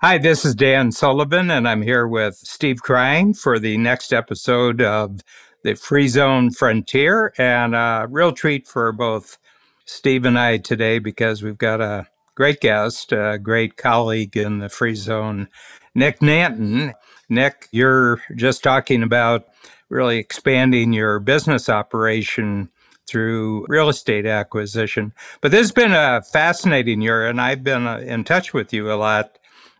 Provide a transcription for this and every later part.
Hi, this is Dan Sullivan, and I'm here with Steve Krein for the next episode of the Free Zone Frontier. And a real treat for both Steve and I today because we've got a great guest, a great colleague in the Free Zone, Nick Nanton. Nick, you're just talking about really expanding your business operation through real estate acquisition. But this has been a fascinating year, and I've been uh, in touch with you a lot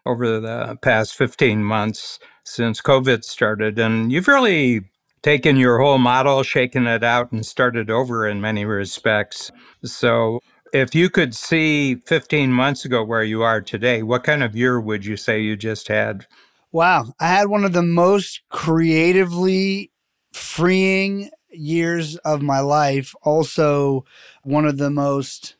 over the past 15 months since COVID started. And you've really taken your whole model, shaken it out, and started over in many respects. So, if you could see 15 months ago where you are today, what kind of year would you say you just had? Wow. I had one of the most creatively freeing years of my life. Also, one of the most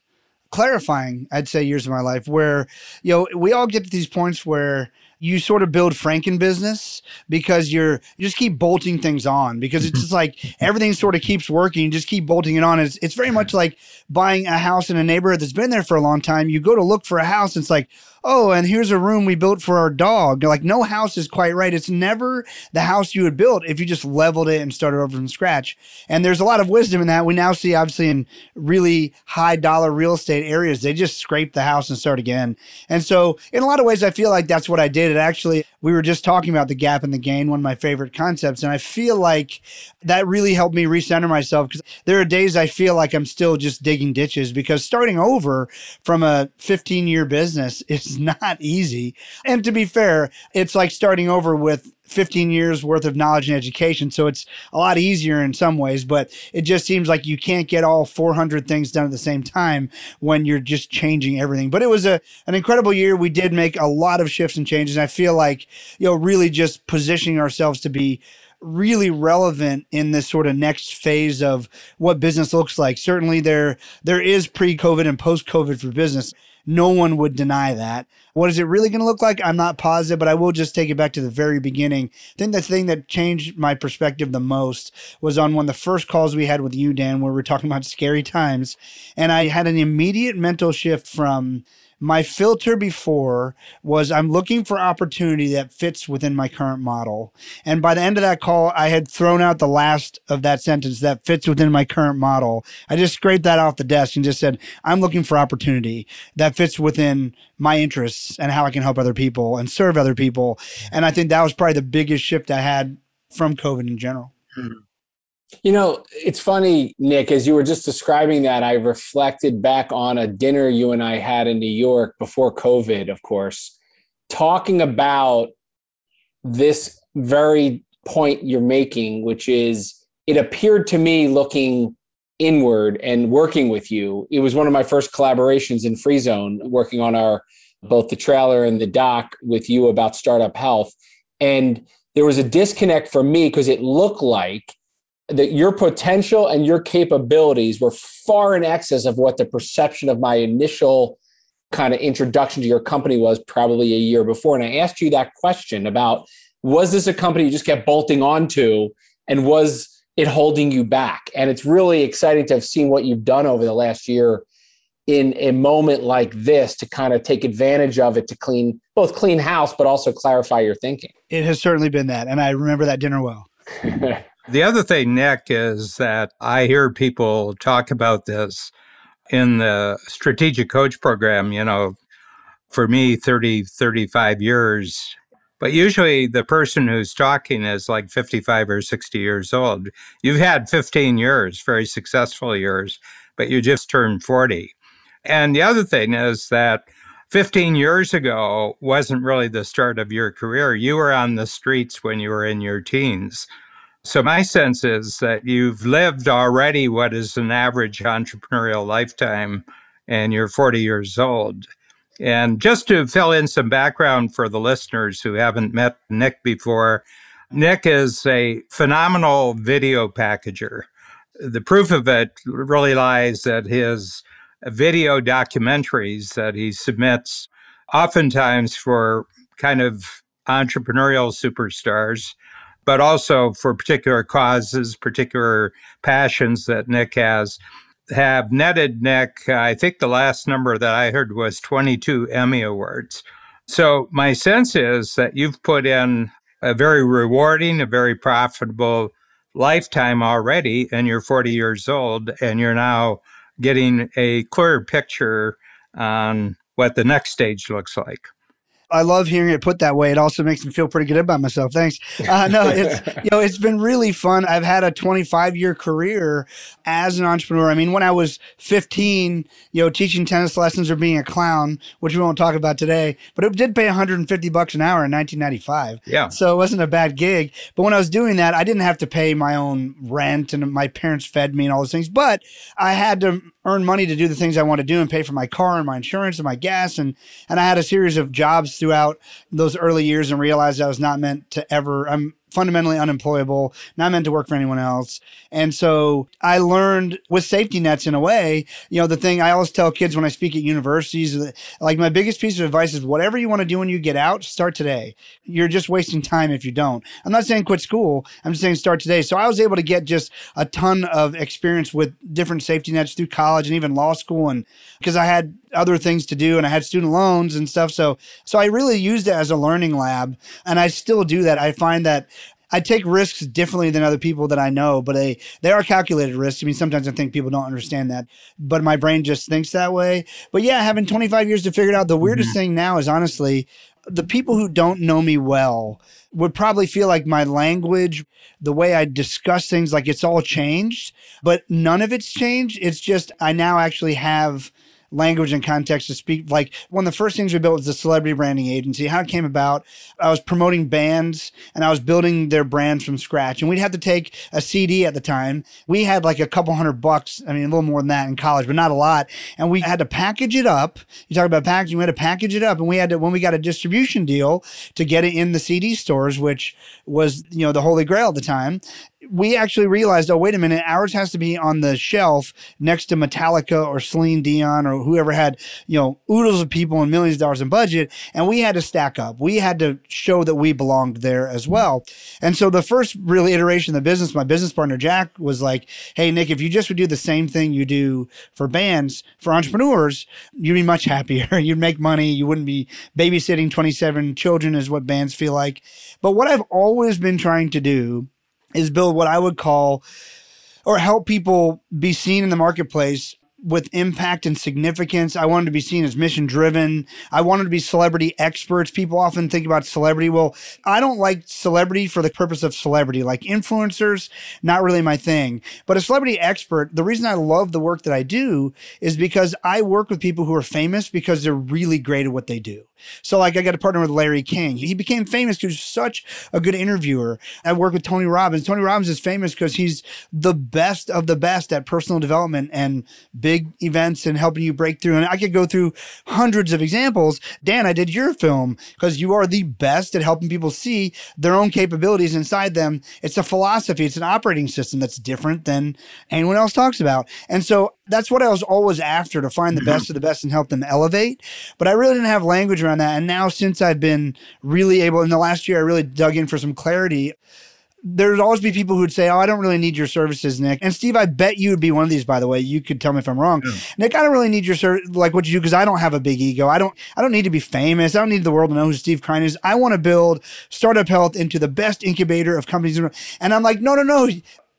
clarifying, I'd say, years of my life where, you know, we all get to these points where you sort of build Franken business because you're you just keep bolting things on because it's mm-hmm. just like everything sort of keeps working. You just keep bolting it on. It's it's very much like buying a house in a neighborhood that's been there for a long time. You go to look for a house, and it's like, oh, and here's a room we built for our dog. Like, no house is quite right. It's never the house you would build if you just leveled it and started over from scratch. And there's a lot of wisdom in that. We now see, obviously, in really high dollar real estate areas, they just scrape the house and start again. And so, in a lot of ways, I feel like that's what I did. It actually, we were just talking about the gap and the gain, one of my favorite concepts. And I feel like that really helped me recenter myself because there are days I feel like I'm still just digging ditches because starting over from a 15 year business is not easy. And to be fair, it's like starting over with 15 years worth of knowledge and education. So it's a lot easier in some ways, but it just seems like you can't get all 400 things done at the same time when you're just changing everything. But it was a, an incredible year. We did make a lot of shifts and changes. And I feel like, you know, really just positioning ourselves to be really relevant in this sort of next phase of what business looks like. Certainly there there is pre-COVID and post-COVID for business. No one would deny that. What is it really going to look like? I'm not positive, but I will just take it back to the very beginning. I think the thing that changed my perspective the most was on one of the first calls we had with you, Dan, where we are talking about scary times. And I had an immediate mental shift from my filter before was I'm looking for opportunity that fits within my current model. And by the end of that call, I had thrown out the last of that sentence that fits within my current model. I just scraped that off the desk and just said, I'm looking for opportunity that fits within my interests and how I can help other people and serve other people. And I think that was probably the biggest shift I had from COVID in general. Mm-hmm. You know, it's funny, Nick, as you were just describing that, I reflected back on a dinner you and I had in New York before COVID, of course, talking about this very point you're making, which is it appeared to me looking inward and working with you. It was one of my first collaborations in Free Zone, working on our both the trailer and the doc with you about startup health. And there was a disconnect for me because it looked like that your potential and your capabilities were far in excess of what the perception of my initial kind of introduction to your company was probably a year before. And I asked you that question about was this a company you just kept bolting onto and was it holding you back? And it's really exciting to have seen what you've done over the last year in a moment like this to kind of take advantage of it to clean both clean house but also clarify your thinking. It has certainly been that. And I remember that dinner well. The other thing, Nick, is that I hear people talk about this in the strategic coach program, you know, for me, 30, 35 years. But usually the person who's talking is like 55 or 60 years old. You've had 15 years, very successful years, but you just turned 40. And the other thing is that 15 years ago wasn't really the start of your career. You were on the streets when you were in your teens. So, my sense is that you've lived already what is an average entrepreneurial lifetime, and you're 40 years old. And just to fill in some background for the listeners who haven't met Nick before, Nick is a phenomenal video packager. The proof of it really lies at his video documentaries that he submits, oftentimes for kind of entrepreneurial superstars but also for particular causes, particular passions that Nick has, have netted Nick, I think the last number that I heard was 22 Emmy Awards. So, my sense is that you've put in a very rewarding, a very profitable lifetime already, and you're 40 years old, and you're now getting a clearer picture on what the next stage looks like. I love hearing it put that way. It also makes me feel pretty good about myself. Thanks. Uh, no, it's you know it's been really fun. I've had a 25 year career as an entrepreneur. I mean, when I was 15, you know, teaching tennis lessons or being a clown, which we won't talk about today, but it did pay 150 bucks an hour in 1995. Yeah. So it wasn't a bad gig. But when I was doing that, I didn't have to pay my own rent and my parents fed me and all those things. But I had to earn money to do the things I want to do and pay for my car and my insurance and my gas. And and I had a series of jobs throughout those early years and realized I was not meant to ever I'm fundamentally unemployable, not meant to work for anyone else. And so I learned with safety nets in a way, you know, the thing I always tell kids when I speak at universities, like my biggest piece of advice is whatever you want to do when you get out, start today. You're just wasting time if you don't. I'm not saying quit school. I'm just saying start today. So I was able to get just a ton of experience with different safety nets through college and even law school. And because I had other things to do and I had student loans and stuff. So, so I really used it as a learning lab and I still do that. I find that I take risks differently than other people that I know, but they they are calculated risks. I mean, sometimes I think people don't understand that, but my brain just thinks that way. But yeah, having 25 years to figure it out, the weirdest mm-hmm. thing now is honestly the people who don't know me well would probably feel like my language, the way I discuss things, like it's all changed, but none of it's changed. It's just I now actually have language and context to speak. Like one of the first things we built was the celebrity branding agency. How it came about, I was promoting bands and I was building their brands from scratch. And we'd have to take a CD at the time. We had like a couple hundred bucks. I mean, a little more than that in college, but not a lot. And we had to package it up. You talk about packaging, we had to package it up. And we had to, when we got a distribution deal to get it in the CD stores, which was, you know, the holy grail at the time we actually realized, oh, wait a minute, ours has to be on the shelf next to Metallica or Celine Dion or whoever had, you know, oodles of people and millions of dollars in budget. And we had to stack up. We had to show that we belonged there as well. And so the first really iteration of the business, my business partner, Jack, was like, hey, Nick, if you just would do the same thing you do for bands, for entrepreneurs, you'd be much happier. you'd make money. You wouldn't be babysitting 27 children, is what bands feel like. But what I've always been trying to do is build what I would call or help people be seen in the marketplace with impact and significance. I wanted to be seen as mission driven. I wanted to be celebrity experts. People often think about celebrity. Well, I don't like celebrity for the purpose of celebrity. Like influencers, not really my thing. But a celebrity expert, the reason I love the work that I do is because I work with people who are famous because they're really great at what they do. So like I got to partner with Larry King. He became famous because he's such a good interviewer. I work with Tony Robbins. Tony Robbins is famous because he's the best of the best at personal development and big events and helping you break through. And I could go through hundreds of examples. Dan, I did your film because you are the best at helping people see their own capabilities inside them. It's a philosophy. It's an operating system that's different than anyone else talks about. And so that's what I was always after to find the mm-hmm. best of the best and help them elevate. But I really didn't have language around that. And now, since I've been really able, in the last year, I really dug in for some clarity. There'd always be people who'd say, Oh, I don't really need your services, Nick. And Steve, I bet you would be one of these, by the way. You could tell me if I'm wrong. Yeah. Nick, I don't really need your service, like what you do, because I don't have a big ego. I don't, I don't need to be famous. I don't need the world to know who Steve Krein is. I want to build Startup Health into the best incubator of companies. And I'm like, no, no, no.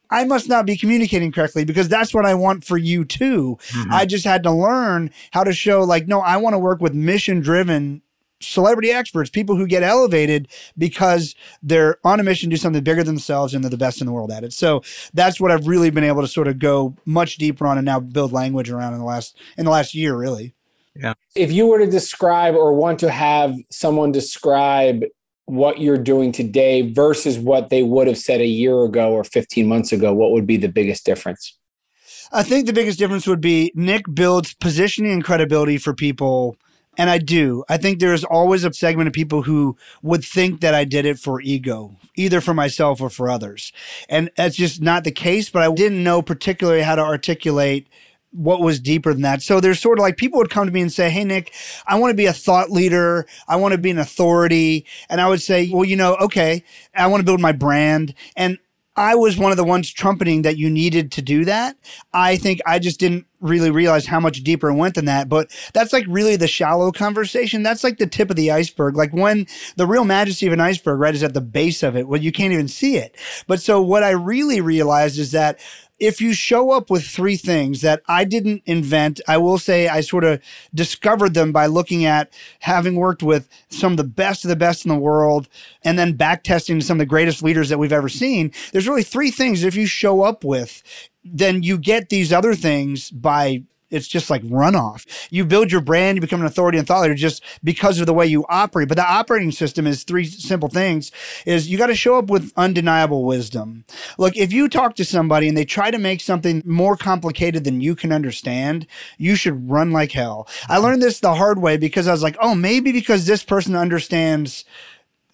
I must not be communicating correctly because that's what I want for you too. Mm-hmm. I just had to learn how to show like, no, I want to work with mission driven celebrity experts, people who get elevated because they're on a mission to do something bigger than themselves and they're the best in the world at it. So that's what I've really been able to sort of go much deeper on and now build language around in the last in the last year, really. Yeah. If you were to describe or want to have someone describe what you're doing today versus what they would have said a year ago or 15 months ago, what would be the biggest difference? I think the biggest difference would be Nick builds positioning and credibility for people. And I do. I think there's always a segment of people who would think that I did it for ego, either for myself or for others. And that's just not the case, but I didn't know particularly how to articulate what was deeper than that. So there's sort of like people would come to me and say, Hey, Nick, I want to be a thought leader. I want to be an authority. And I would say, well, you know, okay, I want to build my brand. And I was one of the ones trumpeting that you needed to do that. I think I just didn't really realize how much deeper it went than that. But that's like really the shallow conversation. That's like the tip of the iceberg. Like when the real majesty of an iceberg, right, is at the base of it, well, you can't even see it. But so what I really realized is that if you show up with three things that I didn't invent, I will say I sort of discovered them by looking at having worked with some of the best of the best in the world and then back testing some of the greatest leaders that we've ever seen. There's really three things if you show up with, then you get these other things by it's just like runoff. You build your brand, you become an authority and thought leader just because of the way you operate. But the operating system is three simple things is you got to show up with undeniable wisdom. Look, if you talk to somebody and they try to make something more complicated than you can understand, you should run like hell. I mm-hmm. learned this the hard way because I was like, oh, maybe because this person understands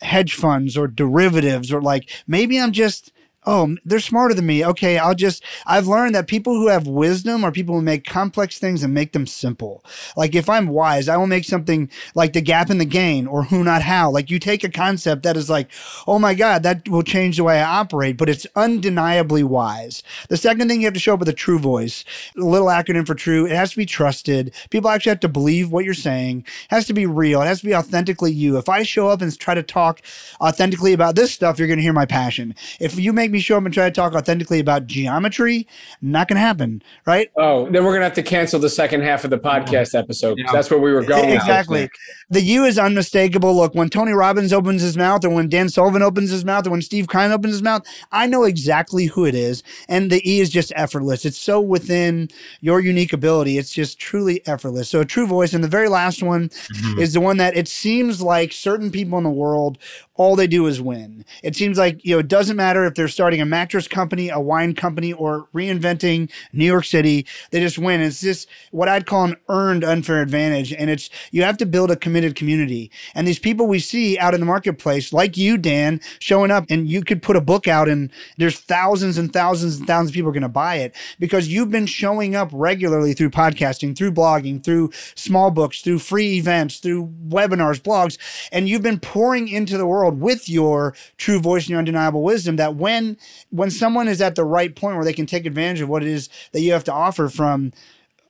hedge funds or derivatives or like maybe I'm just oh, they're smarter than me. Okay, I'll just, I've learned that people who have wisdom are people who make complex things and make them simple. Like if I'm wise, I will make something like the gap in the gain or who not how. Like you take a concept that is like, oh my God, that will change the way I operate, but it's undeniably wise. The second thing you have to show up with a true voice, a little acronym for true. It has to be trusted. People actually have to believe what you're saying. It has to be real. It has to be authentically you. If I show up and try to talk authentically about this stuff, you're going to hear my passion. If you make me show up and try to talk authentically about geometry, not going to happen, right? Oh, then we're going to have to cancel the second half of the podcast episode because yeah. that's where we were going. Exactly. The U is unmistakable. Look, when Tony Robbins opens his mouth, or when Dan Sullivan opens his mouth, or when Steve Krein opens his mouth, I know exactly who it is. And the E is just effortless. It's so within your unique ability. It's just truly effortless. So a true voice. And the very last one mm-hmm. is the one that it seems like certain people in the world all they do is win. It seems like, you know, it doesn't matter if they're starting a mattress company, a wine company, or reinventing New York City. They just win. It's just what I'd call an earned unfair advantage. And it's, you have to build a committed community. And these people we see out in the marketplace, like you, Dan, showing up and you could put a book out and there's thousands and thousands and thousands of people going to buy it because you've been showing up regularly through podcasting, through blogging, through small books, through free events, through webinars, blogs, and you've been pouring into the world world with your true voice and your undeniable wisdom that when when someone is at the right point where they can take advantage of what it is that you have to offer from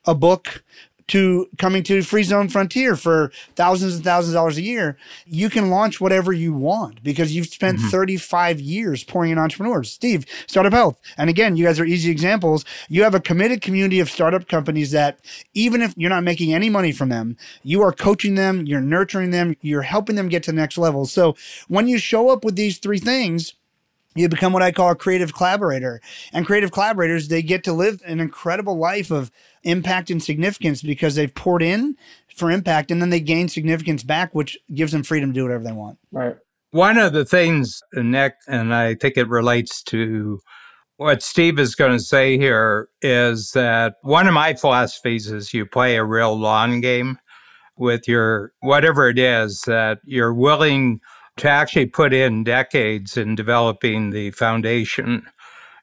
a book to coming to Free Zone Frontier for thousands and thousands of dollars a year, you can launch whatever you want because you've spent mm-hmm. 35 years pouring in entrepreneurs. Steve, Startup Health. And again, you guys are easy examples. You have a committed community of startup companies that even if you're not making any money from them, you are coaching them, you're nurturing them, you're helping them get to the next level. So when you show up with these three things, you become what I call a creative collaborator. And creative collaborators, they get to live an incredible life of impact and significance because they've poured in for impact and then they gain significance back, which gives them freedom to do whatever they want. Right. One of the things, Nick, and I think it relates to what Steve is going to say here, is that one of my philosophies is you play a real long game with your whatever it is that you're willing to actually put in decades in developing the foundation.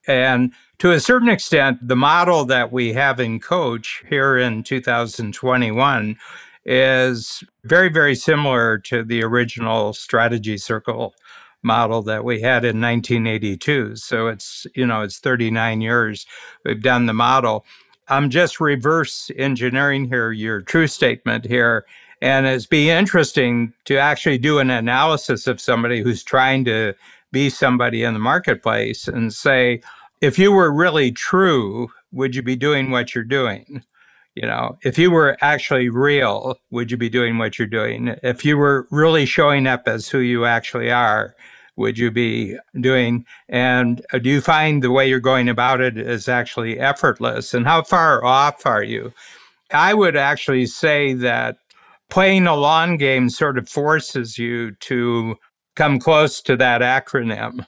And to a certain extent, the model that we have in Coach here in 2021 is very, very similar to the original strategy circle model that we had in 1982. So it's, you know, it's 39 years we've done the model. I'm just reverse engineering here your true statement here. And it's be interesting to actually do an analysis of somebody who's trying to be somebody in the marketplace and say, if you were really true, would you be doing what you're doing? You know, if you were actually real, would you be doing what you're doing? If you were really showing up as who you actually are, would you be doing? And uh, do you find the way you're going about it is actually effortless? And how far off are you? I would actually say that playing a long game sort of forces you to come close to that acronym.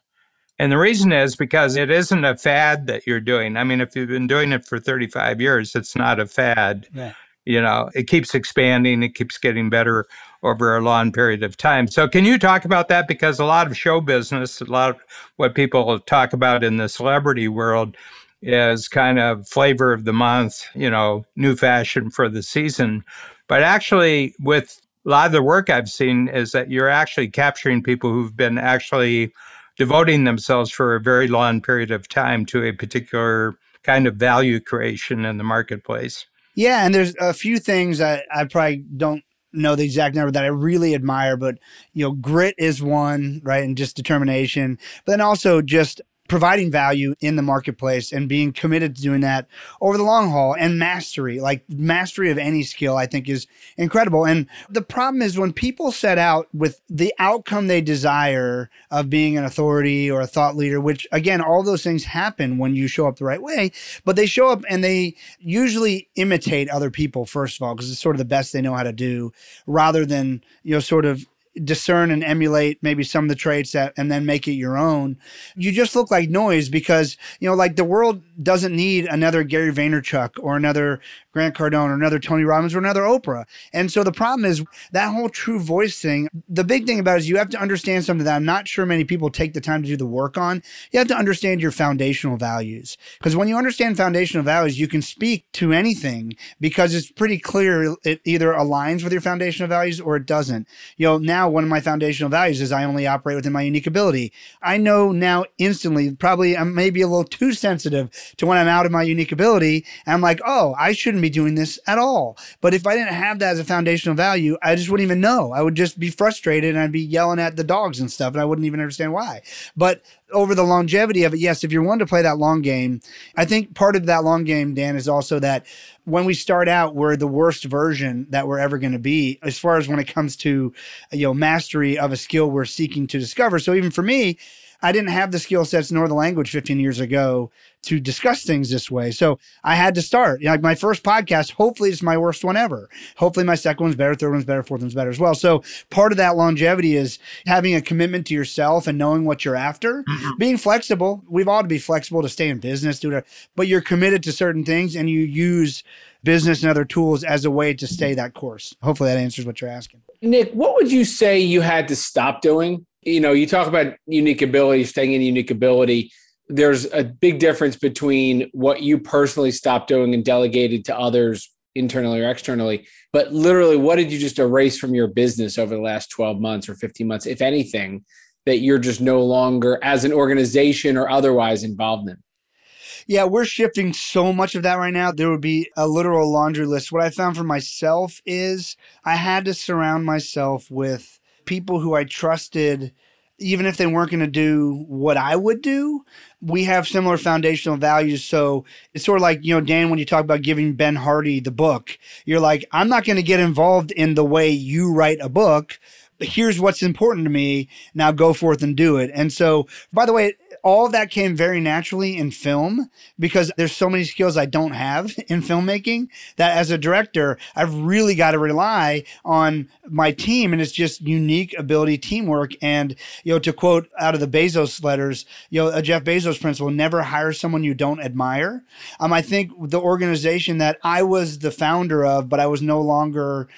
And the reason is because it isn't a fad that you're doing. I mean, if you've been doing it for 35 years, it's not a fad. Yeah. You know, it keeps expanding, it keeps getting better over a long period of time. So, can you talk about that? Because a lot of show business, a lot of what people talk about in the celebrity world is kind of flavor of the month, you know, new fashion for the season. But actually, with a lot of the work I've seen, is that you're actually capturing people who've been actually devoting themselves for a very long period of time to a particular kind of value creation in the marketplace. Yeah, and there's a few things that I probably don't know the exact number that I really admire, but you know, grit is one, right? And just determination, but then also just providing value in the marketplace and being committed to doing that over the long haul. And mastery like mastery of any skill i think is incredible. And the problem is when people set out with the outcome they desire of being an authority or a thought leader which again all those things happen when you show up the right way but they show up and they usually imitate other people first of all because it's sort of the best they know how to do rather than you know sort of discern and emulate maybe some of the traits that and then make it your own. You just look like noise because you know like the world doesn't need another gary vaynerchuk or another grant cardone or another tony robbins or another oprah and so the problem is that whole true voice thing the big thing about it is you have to understand something that i'm not sure many people take the time to do the work on you have to understand your foundational values because when you understand foundational values you can speak to anything because it's pretty clear it either aligns with your foundational values or it doesn't you know now one of my foundational values is I only operate within my unique ability. I know now instantly, probably I'm maybe a little too sensitive to when I'm out of my unique ability. I'm like, oh, I shouldn't be doing this at all. But if I didn't have that as a foundational value, I just wouldn't even know. I would just be frustrated and I'd be yelling at the dogs and stuff and I wouldn't even understand why. But over the longevity of it, yes, if you're one to play that long game, I think part of that long game, Dan, is also that when we start out, we're the worst version that we're ever going to be as far as when it comes to, you know, mastery of a skill we're seeking to discover. So even for me, I didn't have the skill sets nor the language 15 years ago to discuss things this way. So I had to start. You know, like my first podcast, hopefully it's my worst one ever. Hopefully my second one's better, third one's better, fourth one's better as well. So part of that longevity is having a commitment to yourself and knowing what you're after, mm-hmm. being flexible. We've all to be flexible to stay in business, do it, but you're committed to certain things and you use business and other tools as a way to stay that course. Hopefully that answers what you're asking. Nick, what would you say you had to stop doing? You know, you talk about unique ability, staying in unique ability there's a big difference between what you personally stopped doing and delegated to others internally or externally but literally what did you just erase from your business over the last 12 months or 15 months if anything that you're just no longer as an organization or otherwise involved in yeah, we're shifting so much of that right now. There would be a literal laundry list. What I found for myself is I had to surround myself with people who I trusted even if they weren't going to do what I would do, we have similar foundational values. So it's sort of like, you know, Dan, when you talk about giving Ben Hardy the book, you're like, I'm not going to get involved in the way you write a book. But here's what's important to me. Now go forth and do it. And so, by the way, all of that came very naturally in film because there's so many skills I don't have in filmmaking that as a director, I've really got to rely on my team and it's just unique ability teamwork. And, you know, to quote out of the Bezos letters, you know, a Jeff Bezos principle, never hire someone you don't admire. Um, I think the organization that I was the founder of, but I was no longer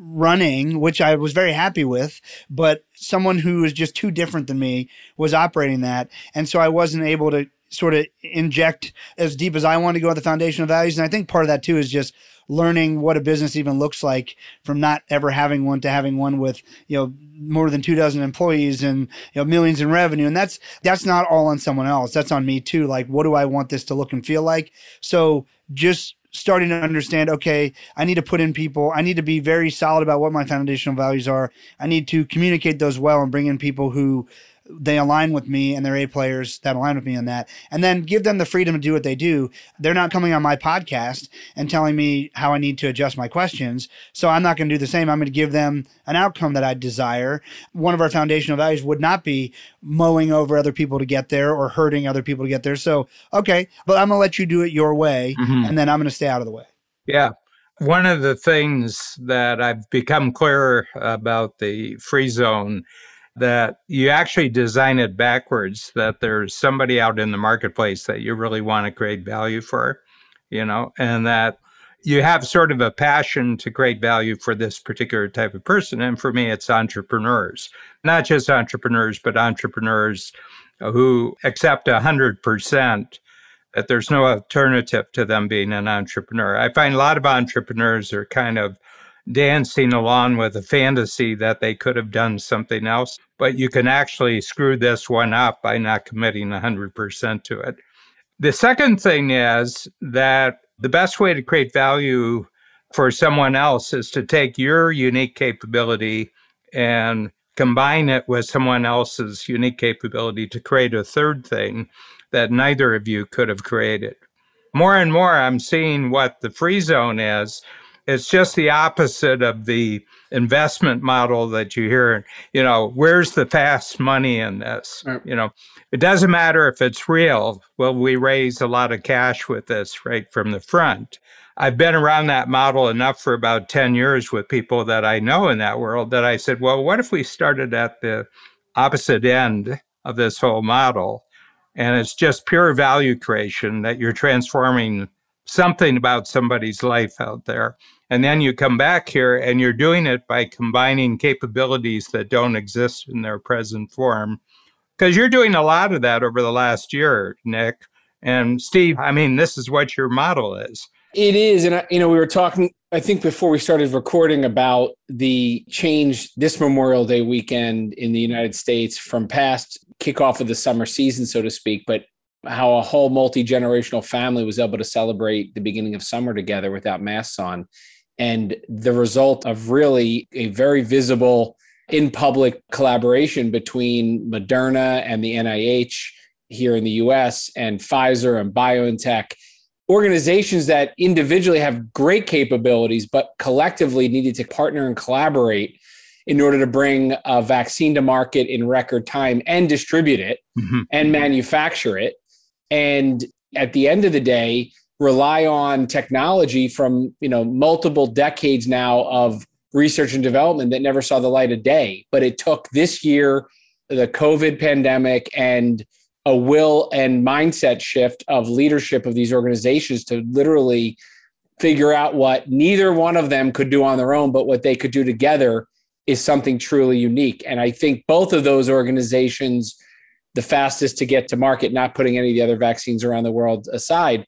running, which I was very happy with, but someone who was just too different than me was operating that. And so I wasn't able to sort of inject as deep as I want to go at the foundational values. And I think part of that too is just learning what a business even looks like from not ever having one to having one with, you know, more than two dozen employees and you know millions in revenue and that's that's not all on someone else that's on me too like what do i want this to look and feel like so just starting to understand okay i need to put in people. I need to be very solid about what my foundational values are. I need to communicate those well and bring in people who they align with me and they're A players that align with me on that. And then give them the freedom to do what they do. They're not coming on my podcast and telling me how I need to adjust my questions. So I'm not going to do the same. I'm going to give them an outcome that I desire. One of our foundational values would not be mowing over other people to get there or hurting other people to get there. So, okay, but I'm going to let you do it your way mm-hmm. and then I'm going to stay out of the way. Yeah. One of the things that I've become clearer about the free zone that you actually design it backwards that there's somebody out in the marketplace that you really want to create value for you know and that you have sort of a passion to create value for this particular type of person. And for me it's entrepreneurs not just entrepreneurs but entrepreneurs who accept 100% that there's no alternative to them being an entrepreneur. I find a lot of entrepreneurs are kind of dancing along with a fantasy that they could have done something else, but you can actually screw this one up by not committing 100% to it. The second thing is that the best way to create value for someone else is to take your unique capability and combine it with someone else's unique capability to create a third thing that neither of you could have created. More and more, I'm seeing what the free zone is. It's just the opposite of the investment model that you hear. You know, where's the fast money in this? Right. You know, it doesn't matter if it's real. Will we raise a lot of cash with this right from the front? I've been around that model enough for about 10 years with people that I know in that world that I said, well, what if we started at the opposite end of this whole model? And it's just pure value creation that you're transforming something about somebody's life out there. And then you come back here and you're doing it by combining capabilities that don't exist in their present form. Because you're doing a lot of that over the last year, Nick. And Steve, I mean, this is what your model is. It is. And, I, you know, we were talking, I think, before we started recording about the change this Memorial Day weekend in the United States from past kickoff of the summer season, so to speak, but how a whole multi generational family was able to celebrate the beginning of summer together without masks on. And the result of really a very visible in public collaboration between Moderna and the NIH here in the US and Pfizer and BioNTech organizations that individually have great capabilities, but collectively needed to partner and collaborate in order to bring a vaccine to market in record time and distribute it mm-hmm. and manufacture it. And at the end of the day, rely on technology from you know multiple decades now of research and development that never saw the light of day. But it took this year, the COVID pandemic, and a will and mindset shift of leadership of these organizations to literally figure out what neither one of them could do on their own, but what they could do together is something truly unique. And I think both of those organizations, the fastest to get to market, not putting any of the other vaccines around the world aside,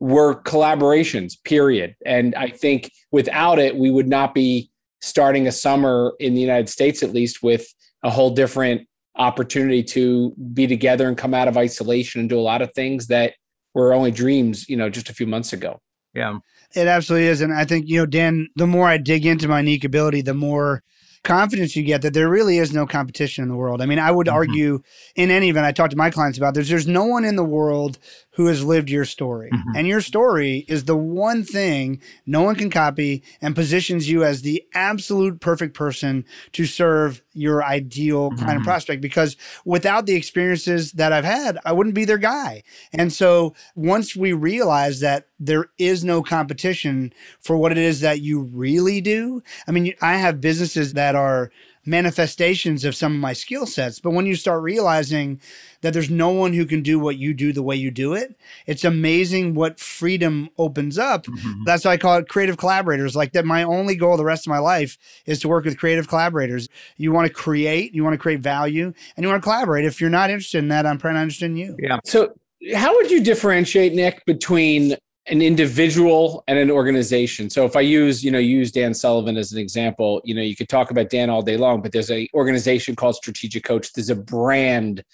were collaborations, period. And I think without it, we would not be starting a summer in the United States, at least, with a whole different opportunity to be together and come out of isolation and do a lot of things that were only dreams, you know, just a few months ago. Yeah. It absolutely is. And I think, you know, Dan, the more I dig into my unique ability, the more confidence you get that there really is no competition in the world. I mean, I would mm-hmm. argue in any event, I talk to my clients about this, there's no one in the world who has lived your story. Mm-hmm. And your story is the one thing no one can copy and positions you as the absolute perfect person to serve your ideal mm-hmm. client prospect. Because without the experiences that I've had, I wouldn't be their guy. And so once we realize that there is no competition for what it is that you really do, I mean, I have businesses that are manifestations of some of my skill sets. But when you start realizing that there's no one who can do what you do the way you do it, it's amazing what freedom opens up. Mm-hmm. That's why I call it creative collaborators. Like that, my only goal the rest of my life is to work with creative collaborators. You want to create, you want to create value, and you want to collaborate. If you're not interested in that, I'm probably not interested in you. Yeah. So, how would you differentiate, Nick, between an individual and an organization. So if I use, you know, use Dan Sullivan as an example, you know, you could talk about Dan all day long, but there's a organization called Strategic Coach. There's a brand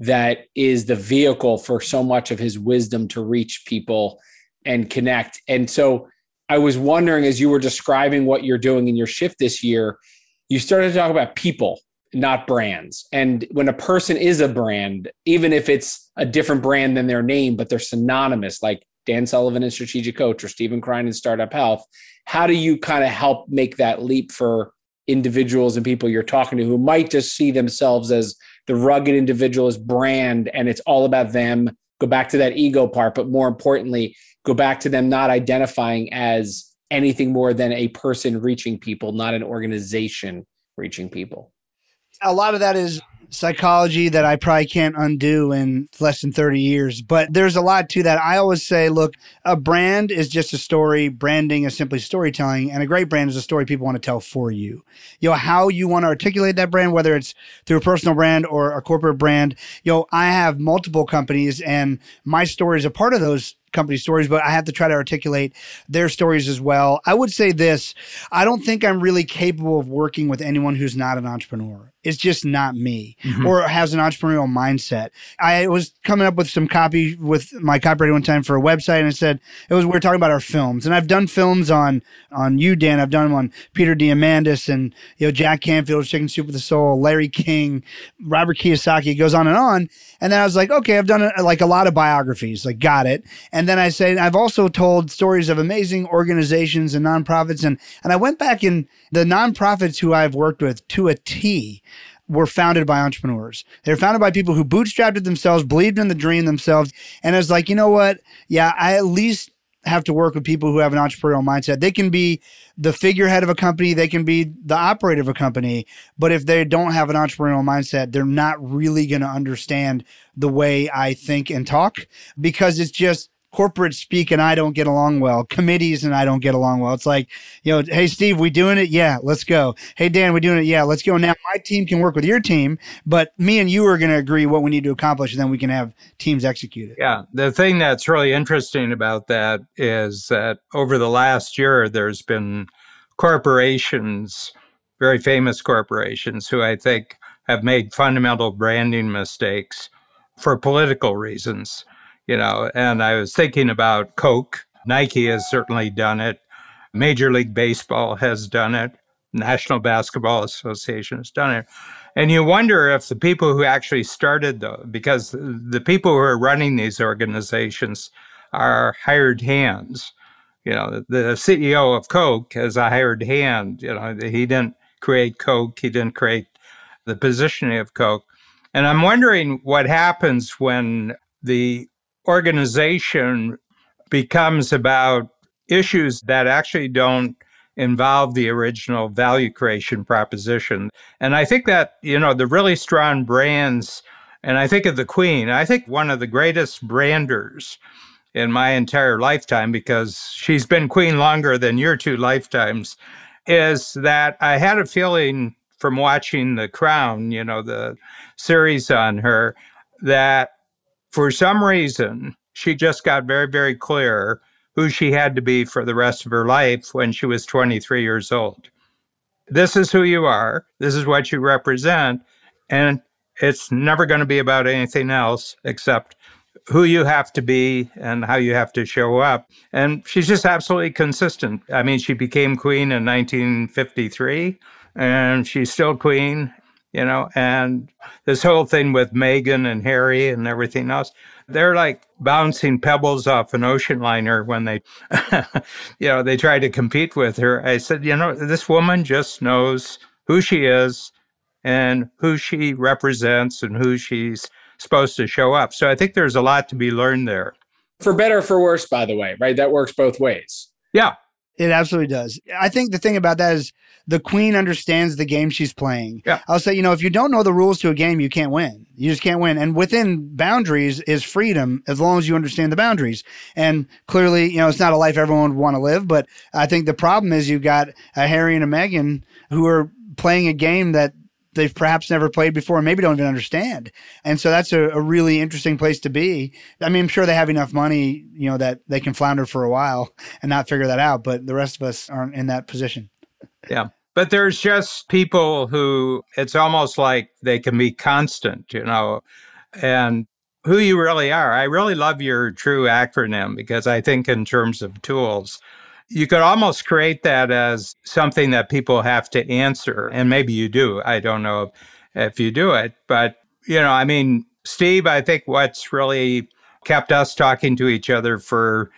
that is the vehicle for so much of his wisdom to reach people and connect. And so I was wondering as you were describing what you're doing in your shift this year, you started to talk about people, not brands. And when a person is a brand, even if it's a different brand than their name, but they're synonymous, like Dan Sullivan and Strategic Coach or Stephen Krein in Startup Health. How do you kind of help make that leap for individuals and people you're talking to who might just see themselves as the rugged individualist brand and it's all about them? Go back to that ego part, but more importantly, go back to them not identifying as anything more than a person reaching people, not an organization reaching people. A lot of that is psychology that I probably can't undo in less than 30 years. But there's a lot to that. I always say, look, a brand is just a story. Branding is simply storytelling. And a great brand is a story people want to tell for you. You know, how you want to articulate that brand, whether it's through a personal brand or a corporate brand. You know, I have multiple companies and my story is a part of those company stories, but I have to try to articulate their stories as well. I would say this I don't think I'm really capable of working with anyone who's not an entrepreneur. It's just not me mm-hmm. or has an entrepreneurial mindset. I was coming up with some copy with my copywriter one time for a website and I said, it was, we are talking about our films and I've done films on, on you, Dan. I've done them on Peter Diamandis and, you know, Jack Canfield, Chicken Soup for the Soul, Larry King, Robert Kiyosaki, it goes on and on. And then I was like, okay, I've done a, like a lot of biographies, like got it. And then I say, I've also told stories of amazing organizations and nonprofits. And, and I went back in the nonprofits who I've worked with to a T were founded by entrepreneurs. They were founded by people who bootstrapped it themselves, believed in the dream themselves. And it's like, you know what? Yeah, I at least have to work with people who have an entrepreneurial mindset. They can be the figurehead of a company, they can be the operator of a company, but if they don't have an entrepreneurial mindset, they're not really going to understand the way I think and talk because it's just corporate speak and I don't get along well. Committees and I don't get along well. It's like, you know, hey Steve, we doing it? Yeah, let's go. Hey Dan, we doing it? Yeah, let's go. Now my team can work with your team, but me and you are going to agree what we need to accomplish, and then we can have teams execute it. Yeah, the thing that's really interesting about that is that over the last year, there's been corporations, very famous corporations, who I think have made fundamental branding mistakes for political reasons you know, and I was thinking about Coke. Nike has certainly done it. Major League Baseball has done it. National Basketball Association has done it. And you wonder if the people who actually started the, because the people who are running these organizations are hired hands. You know, the CEO of Coke is a hired hand. You know, he didn't create Coke, he didn't create the positioning of Coke. And I'm wondering what happens when the organization becomes about issues that actually don't involve the original value creation proposition. And I think that, you know, the really strong brands, and I think of the Queen, I think one of the greatest branders in my entire lifetime, because she's been Queen longer than your two lifetimes, is that I had a feeling from watching The Crown, you know, the series on her, that for some reason, she just got very, very clear who she had to be for the rest of her life when she was 23 years old. This is who you are. This is what you represent. And it's never going to be about anything else except who you have to be and how you have to show up. And she's just absolutely consistent. I mean, she became queen in 1953 and she's still queen you know, and this whole thing with Meghan and Harry and everything else, they're like bouncing pebbles off an ocean liner when they, you know, they try to compete with her. I said, you know, this woman just knows who she is and who she represents and who she's supposed to show up. So I think there's a lot to be learned there. For better or for worse, by the way, right? That works both ways. Yeah. It absolutely does. I think the thing about that is the queen understands the game she's playing. Yeah. I'll say, you know, if you don't know the rules to a game, you can't win. You just can't win. And within boundaries is freedom as long as you understand the boundaries. And clearly, you know, it's not a life everyone would want to live, but I think the problem is you've got a Harry and a Meghan who are playing a game that they've perhaps never played before and maybe don't even understand. And so that's a, a, really interesting place to be. I mean, I'm sure they have enough money, you know, that they can flounder for a while and not figure that out, but the rest of us aren't in that position. Yeah. But there's just people who it's almost like they can be constant, you know, and who you really are. I really love your true acronym because I think in terms of tools, you could almost create that as something that people have to answer. And maybe you do. I don't know if you do it. But, you know, I mean, Steve, I think what's really kept us talking to each other for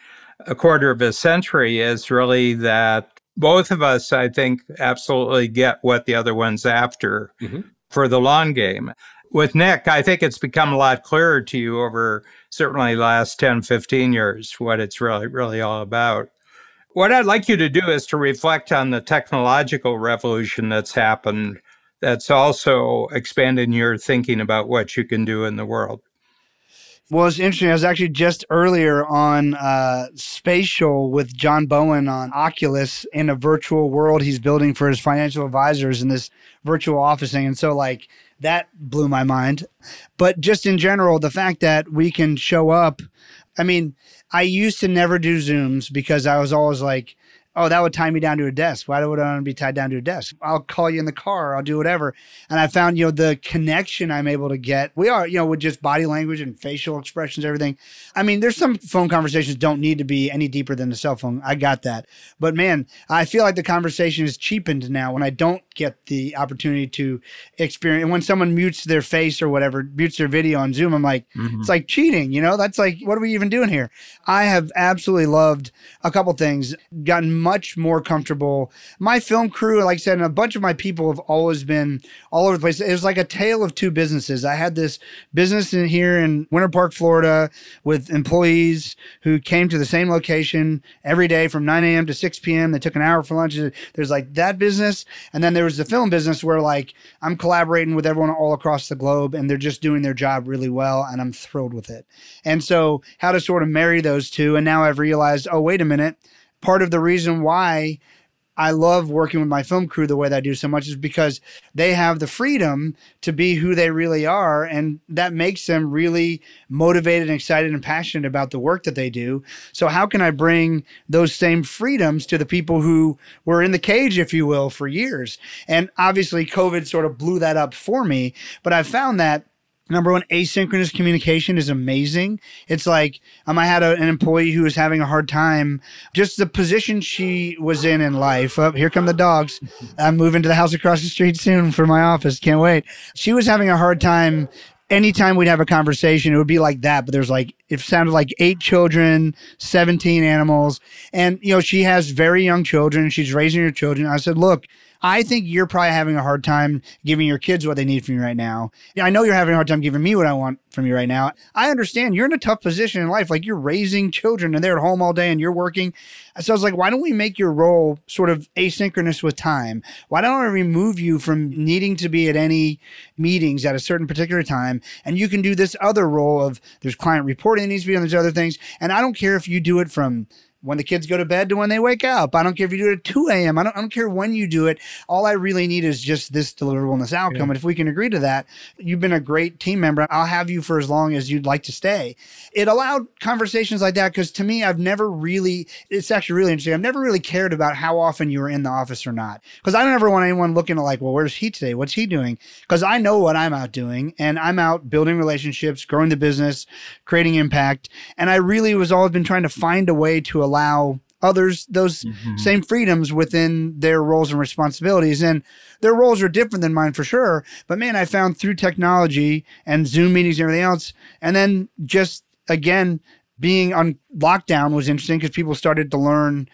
a quarter of a century is really that both of us, I think, absolutely get what the other one's after mm-hmm. for the long game. With Nick, I think it's become a lot clearer to you over certainly last 10, 15 years what it's really, really all about. What I'd like you to do is to reflect on the technological revolution that's happened that's also expanding your thinking about what you can do in the world. Well, it's interesting. I was actually just earlier on uh, Spatial with John Bowen on Oculus in a virtual world he's building for his financial advisors in this virtual officing. And so, like, that blew my mind. But just in general, the fact that we can show up, I mean, I used to never do Zooms because I was always like, oh, that would tie me down to a desk. Why would I want to be tied down to a desk? I'll call you in the car. I'll do whatever. And I found, you know, the connection I'm able to get. We are, you know, with just body language and facial expressions, everything. I mean, there's some phone conversations don't need to be any deeper than the cell phone. I got that. But man, I feel like the conversation is cheapened now when I don't get the opportunity to experience. And when someone mutes their face or whatever, mutes their video on Zoom, I'm like, mm-hmm. it's like cheating, you know? That's like, what are we even doing here? I have absolutely loved a couple things, gotten much more comfortable. My film crew, like I said, and a bunch of my people have always been all over the place. It was like a tale of two businesses. I had this business in here in Winter Park, Florida, with employees who came to the same location every day from 9 a.m. to 6 p.m. They took an hour for lunch. There's like that business. And then there was the film business where like I'm collaborating with everyone all across the globe and they're just doing their job really well. And I'm thrilled with it. And so how to sort of marry those two. And now I've realized, oh, wait a minute part of the reason why I love working with my film crew the way that I do so much is because they have the freedom to be who they really are. And that makes them really motivated and excited and passionate about the work that they do. So, how can I bring those same freedoms to the people who were in the cage, if you will, for years? And obviously, COVID sort of blew that up for me. But I found that Number one, asynchronous communication is amazing. It's like um, I had a, an employee who was having a hard time, just the position she was in in life. Oh, here come the dogs. I'm moving to the house across the street soon for my office. Can't wait. She was having a hard time. Anytime we'd have a conversation, it would be like that. But there's like, it sounded like eight children, 17 animals. And, you know, she has very young children. She's raising her children. I said, look, I think you're probably having a hard time giving your kids what they need from you right now. I know you're having a hard time giving me what I want from you right now. I understand you're in a tough position in life. Like you're raising children and they're at home all day and you're working. So I was like, why don't we make your role sort of asynchronous with time? Why don't I remove you from needing to be at any meetings at a certain particular time? And you can do this other role of there's client reporting that needs to be on, there's other things. And I don't care if you do it from when the kids go to bed to when they wake up. I don't care if you do it at 2 a.m. I don't, I don't care when you do it. All I really need is just this deliverable and this outcome. Yeah. And if we can agree to that, you've been a great team member. I'll have you for as long as you'd like to stay. It allowed conversations like that because to me, I've never really, it's actually really interesting. I've never really cared about how often you were in the office or not. Because I don't ever want anyone looking at like, well, where's he today? What's he doing? Because I know what I'm out doing and I'm out building relationships, growing the business, creating impact. And I really was always been trying to find a way to allow others those mm-hmm. same freedoms within their roles and responsibilities. And their roles are different than mine for sure. But man, I found through technology and Zoom meetings and everything else, and then just again, being on lockdown was interesting because people started to learn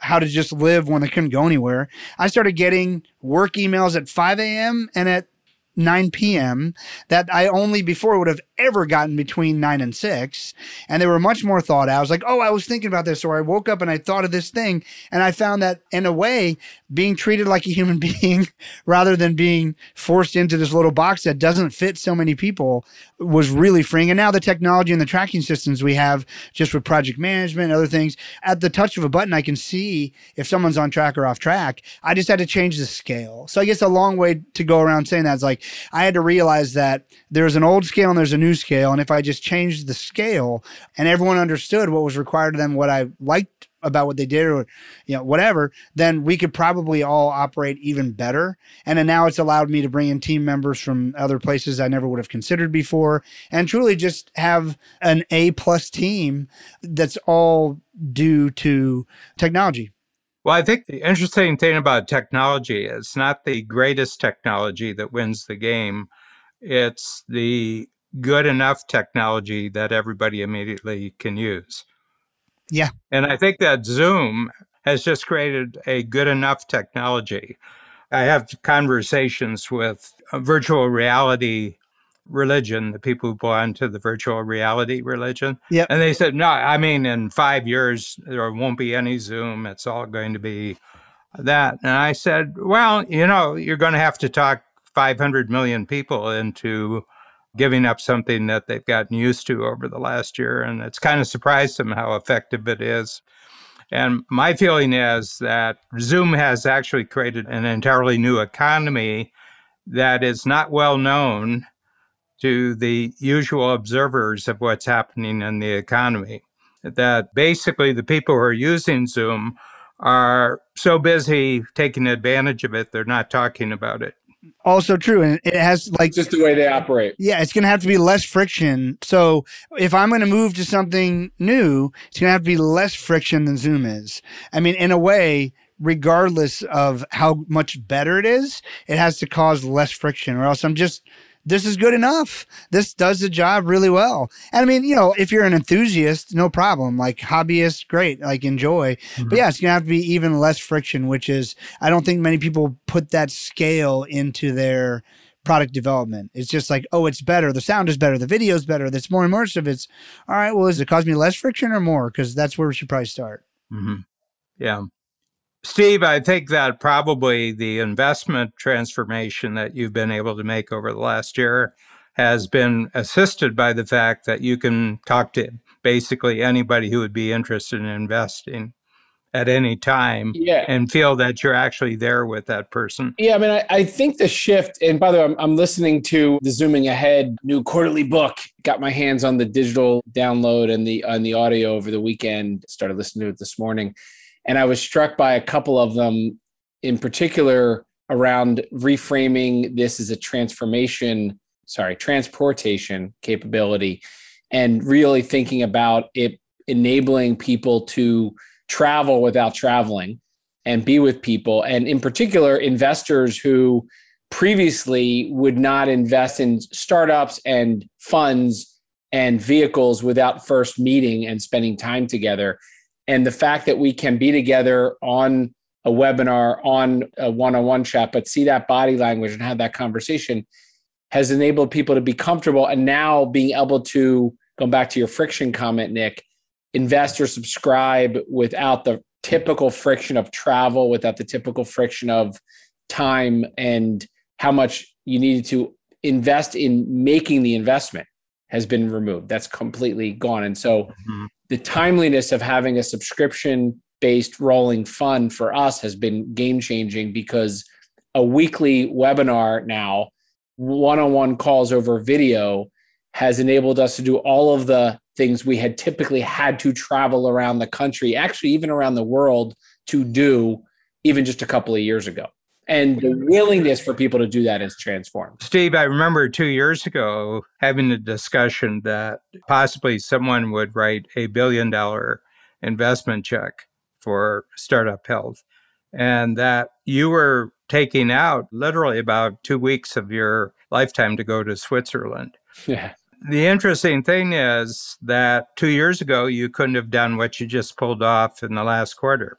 how to just live when they couldn't go anywhere. I started getting work emails at 5 a.m. and at 9 p.m. that I only before would have ever gotten between 9 and 6. And they were much more thought out. I was like, oh, I was thinking about this, or I woke up and I thought of this thing. And I found that in a way, being treated like a human being rather than being forced into this little box that doesn't fit so many people was really freeing. And now the technology and the tracking systems we have just with project management and other things, at the touch of a button, I can see if someone's on track or off track. I just had to change the scale. So I guess a long way to go around saying that is like, I had to realize that there's an old scale and there's a new scale. And if I just changed the scale and everyone understood what was required of them, what I liked about what they did or you know whatever then we could probably all operate even better and now it's allowed me to bring in team members from other places i never would have considered before and truly just have an a plus team that's all due to technology well, I think the interesting thing about technology is not the greatest technology that wins the game. It's the good enough technology that everybody immediately can use. Yeah. And I think that Zoom has just created a good enough technology. I have conversations with virtual reality religion, the people who belong to the virtual reality religion. Yep. And they said, no, I mean, in five years, there won't be any Zoom. It's all going to be that. And I said, well, you know, you're going to have to talk 500 million people into giving up something that they've gotten used to over the last year. And it's kind of surprised them how effective it is. And my feeling is that Zoom has actually created an entirely new economy that is not well known to the usual observers of what's happening in the economy. that basically the people who are using Zoom are so busy taking advantage of it, they're not talking about it. Also true. And it has like just the way they operate. Yeah, it's going to have to be less friction. So if I'm going to move to something new, it's going to have to be less friction than Zoom is. I mean, in a way, regardless of how much better it is, it has to cause less friction, or else I'm just this is good enough. This does the job really well. And I mean, you know, if you're an enthusiast, no problem. Like hobbyist, great, like enjoy. Mm-hmm. But yeah, it's gonna have to be even less friction, which is I don't think many people put that scale into their product development. It's just like, oh, it's better. The sound is better. The video is better. That's more immersive. It's all right. Well, does it cause me less friction or more? Because that's where we should probably start. Mm-hmm. Yeah. Steve, I think that probably the investment transformation that you've been able to make over the last year has been assisted by the fact that you can talk to basically anybody who would be interested in investing at any time yeah. and feel that you're actually there with that person. Yeah, I mean, I, I think the shift, and by the way, I'm, I'm, listening to the Zooming Ahead new quarterly book. Got my hands on the digital download and the on the audio over the weekend. Started listening to it this morning. And I was struck by a couple of them in particular around reframing this as a transformation, sorry, transportation capability, and really thinking about it enabling people to travel without traveling and be with people. And in particular, investors who previously would not invest in startups and funds and vehicles without first meeting and spending time together and the fact that we can be together on a webinar on a one-on-one chat but see that body language and have that conversation has enabled people to be comfortable. And now being able to go back to your friction comment nick invest or subscribe without the typical friction of travel without the typical friction of time and how much you needed to invest in making the investment has been removed. That's completely gone. And so mm-hmm. the timeliness of having a subscription based rolling fund for us has been game changing because a weekly webinar now, one on one calls over video, has enabled us to do all of the things we had typically had to travel around the country, actually, even around the world to do even just a couple of years ago and the willingness for people to do that is transformed. Steve, I remember two years ago having a discussion that possibly someone would write a billion dollar investment check for startup health, and that you were taking out literally about two weeks of your lifetime to go to Switzerland. Yeah. The interesting thing is that two years ago, you couldn't have done what you just pulled off in the last quarter.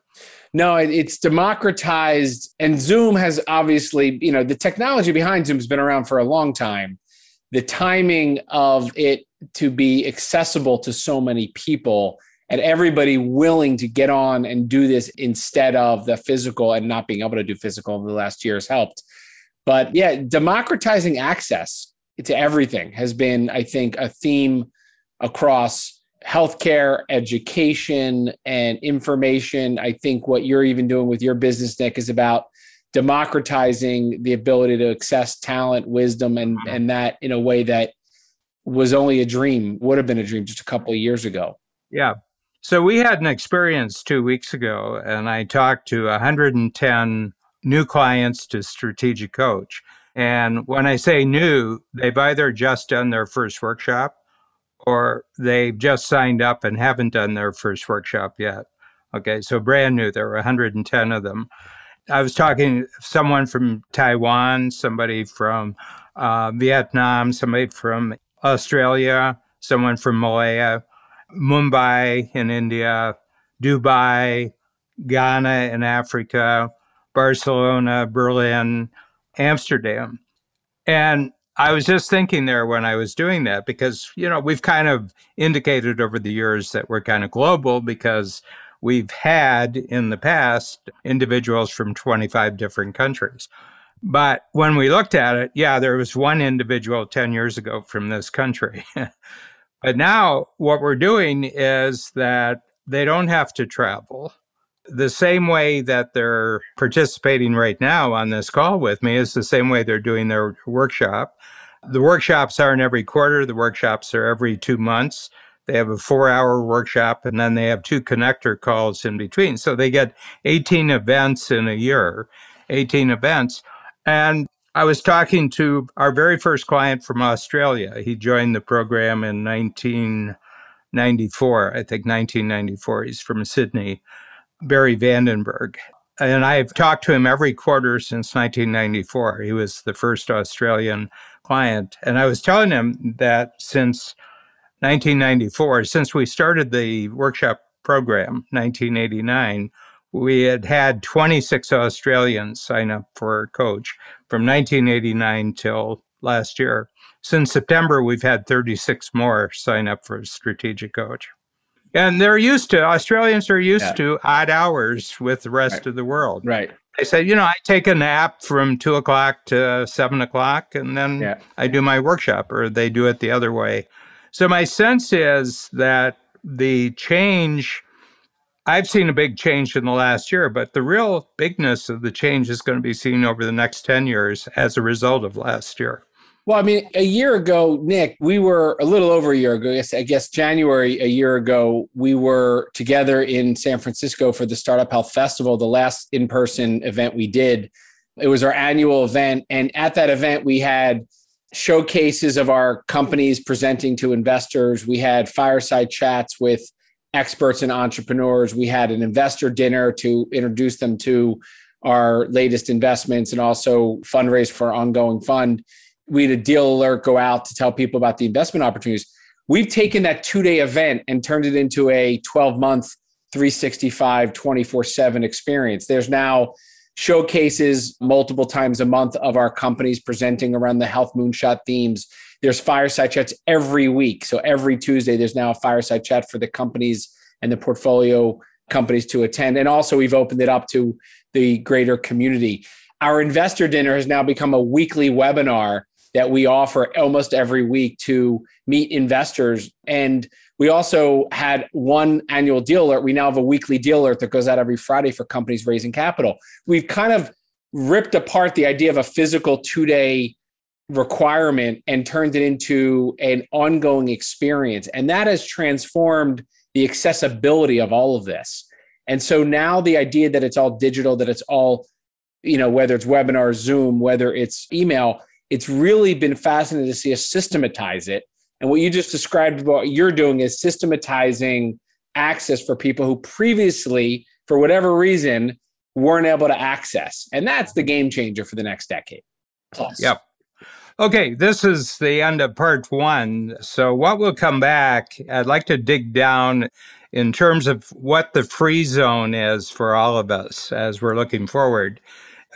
No, it's democratized, and Zoom has obviously, you know, the technology behind Zoom has been around for a long time. The timing of it to be accessible to so many people and everybody willing to get on and do this instead of the physical and not being able to do physical over the last year has helped. But yeah, democratizing access to everything has been, I think, a theme across healthcare, education, and information. I think what you're even doing with your business, Nick, is about democratizing the ability to access talent, wisdom, and mm-hmm. and that in a way that was only a dream, would have been a dream just a couple of years ago. Yeah. So we had an experience two weeks ago, and I talked to 110 new clients to Strategic Coach. And when I say new, they've either just done their first workshop or they've just signed up and haven't done their first workshop yet. Okay, so brand new. There were 110 of them. I was talking someone from Taiwan, somebody from uh, Vietnam, somebody from Australia, someone from Malaya, Mumbai in India, Dubai, Ghana in Africa, Barcelona, Berlin, Amsterdam. And I was just thinking there when I was doing that because, you know, we've kind of indicated over the years that we're kind of global because we've had in the past individuals from 25 different countries. But when we looked at it, yeah, there was one individual 10 years ago from this country. but now what we're doing is that they don't have to travel. The same way that they're participating right now on this call with me is the same way they're doing their workshop. The workshops aren't every quarter, the workshops are every two months. They have a four hour workshop and then they have two connector calls in between. So they get 18 events in a year, 18 events. And I was talking to our very first client from Australia. He joined the program in 1994, I think 1994. He's from Sydney, Barry Vandenberg. And I've talked to him every quarter since 1994. He was the first Australian client. And I was telling him that since 1994, since we started the workshop program, 1989, we had had 26 Australians sign up for a coach from 1989 till last year. Since September, we've had 36 more sign up for a strategic coach. And they're used to, Australians are used yeah. to odd hours with the rest right. of the world. Right. They say, you know, I take a nap from two o'clock to seven o'clock and then yeah. I do my workshop, or they do it the other way. So my sense is that the change I've seen a big change in the last year, but the real bigness of the change is going to be seen over the next 10 years as a result of last year. Well, I mean, a year ago, Nick, we were a little over a year ago. I guess, January a year ago, we were together in San Francisco for the Startup Health Festival, the last in person event we did. It was our annual event. And at that event, we had showcases of our companies presenting to investors. We had fireside chats with experts and entrepreneurs. We had an investor dinner to introduce them to our latest investments and also fundraise for our ongoing fund. We had a deal alert go out to tell people about the investment opportunities. We've taken that two day event and turned it into a 12 month, 365, 24 7 experience. There's now showcases multiple times a month of our companies presenting around the health moonshot themes there's fireside chats every week. So every Tuesday, there's now a fireside chat for the companies and the portfolio companies to attend. And also, we've opened it up to the greater community. Our investor dinner has now become a weekly webinar that we offer almost every week to meet investors. And we also had one annual deal alert. We now have a weekly deal alert that goes out every Friday for companies raising capital. We've kind of ripped apart the idea of a physical two day requirement and turned it into an ongoing experience. And that has transformed the accessibility of all of this. And so now the idea that it's all digital, that it's all, you know, whether it's webinar, Zoom, whether it's email, it's really been fascinating to see us systematize it. And what you just described what you're doing is systematizing access for people who previously, for whatever reason, weren't able to access. And that's the game changer for the next decade. Plus. Yep. Okay, this is the end of part one. So, what we'll come back, I'd like to dig down in terms of what the free zone is for all of us as we're looking forward.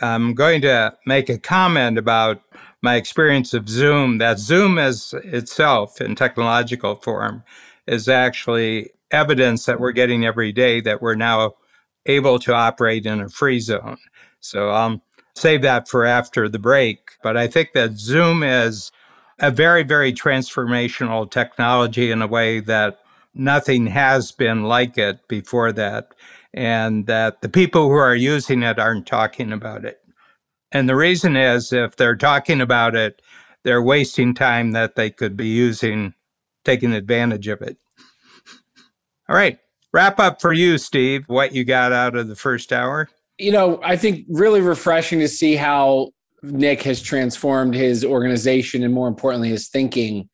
I'm going to make a comment about my experience of Zoom, that Zoom as itself in technological form is actually evidence that we're getting every day that we're now able to operate in a free zone. So I'll um, save that for after the break. But I think that Zoom is a very, very transformational technology in a way that nothing has been like it before that. And that the people who are using it aren't talking about it. And the reason is if they're talking about it, they're wasting time that they could be using, taking advantage of it. All right. Wrap up for you, Steve, what you got out of the first hour you know, I think really refreshing to see how Nick has transformed his organization and more importantly, his thinking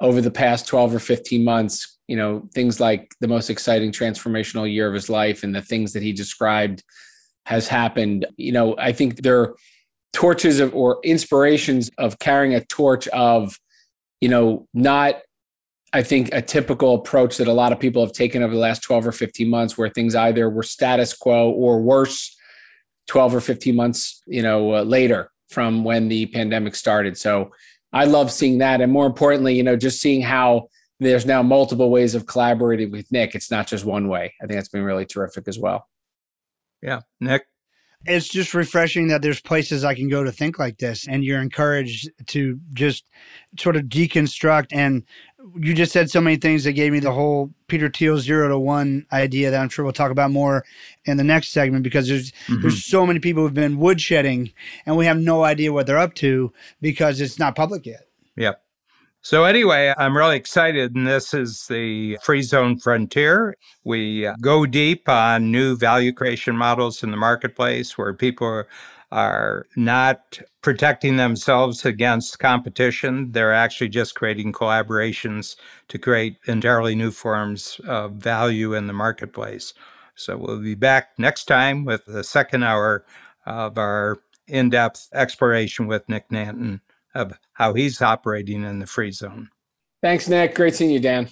over the past 12 or 15 months. You know, things like the most exciting transformational year of his life and the things that he described has happened. You know, I think there torches of or inspirations of carrying a torch of, you know, not I think a typical approach that a lot of people have taken over the last 12 or 15 months where things either were status quo or worse 12 or 15 months, you know, uh, later from when the pandemic started. So I love seeing that. And more importantly, you know, just seeing how there's now multiple ways of collaborating with Nick. It's not just one way. I think that's been really terrific as well. Yeah. Nick? It's just refreshing that there's places I can go to think like this, and you're encouraged to just sort of deconstruct and you just said so many things that gave me the whole Peter Thiel zero to one idea that I'm sure we'll talk about more in the next segment because there's mm-hmm. there's so many people who've been woodshedding and we have no idea what they're up to because it's not public yet. Yep. So, anyway, I'm really excited, and this is the Free Zone Frontier. We uh, go deep on new value creation models in the marketplace where people are not protecting themselves against competition. They're actually just creating collaborations to create entirely new forms of value in the marketplace. So, we'll be back next time with the second hour of our in depth exploration with Nick Nanton of how he's operating in the free zone. Thanks, Nick. Great seeing you, Dan.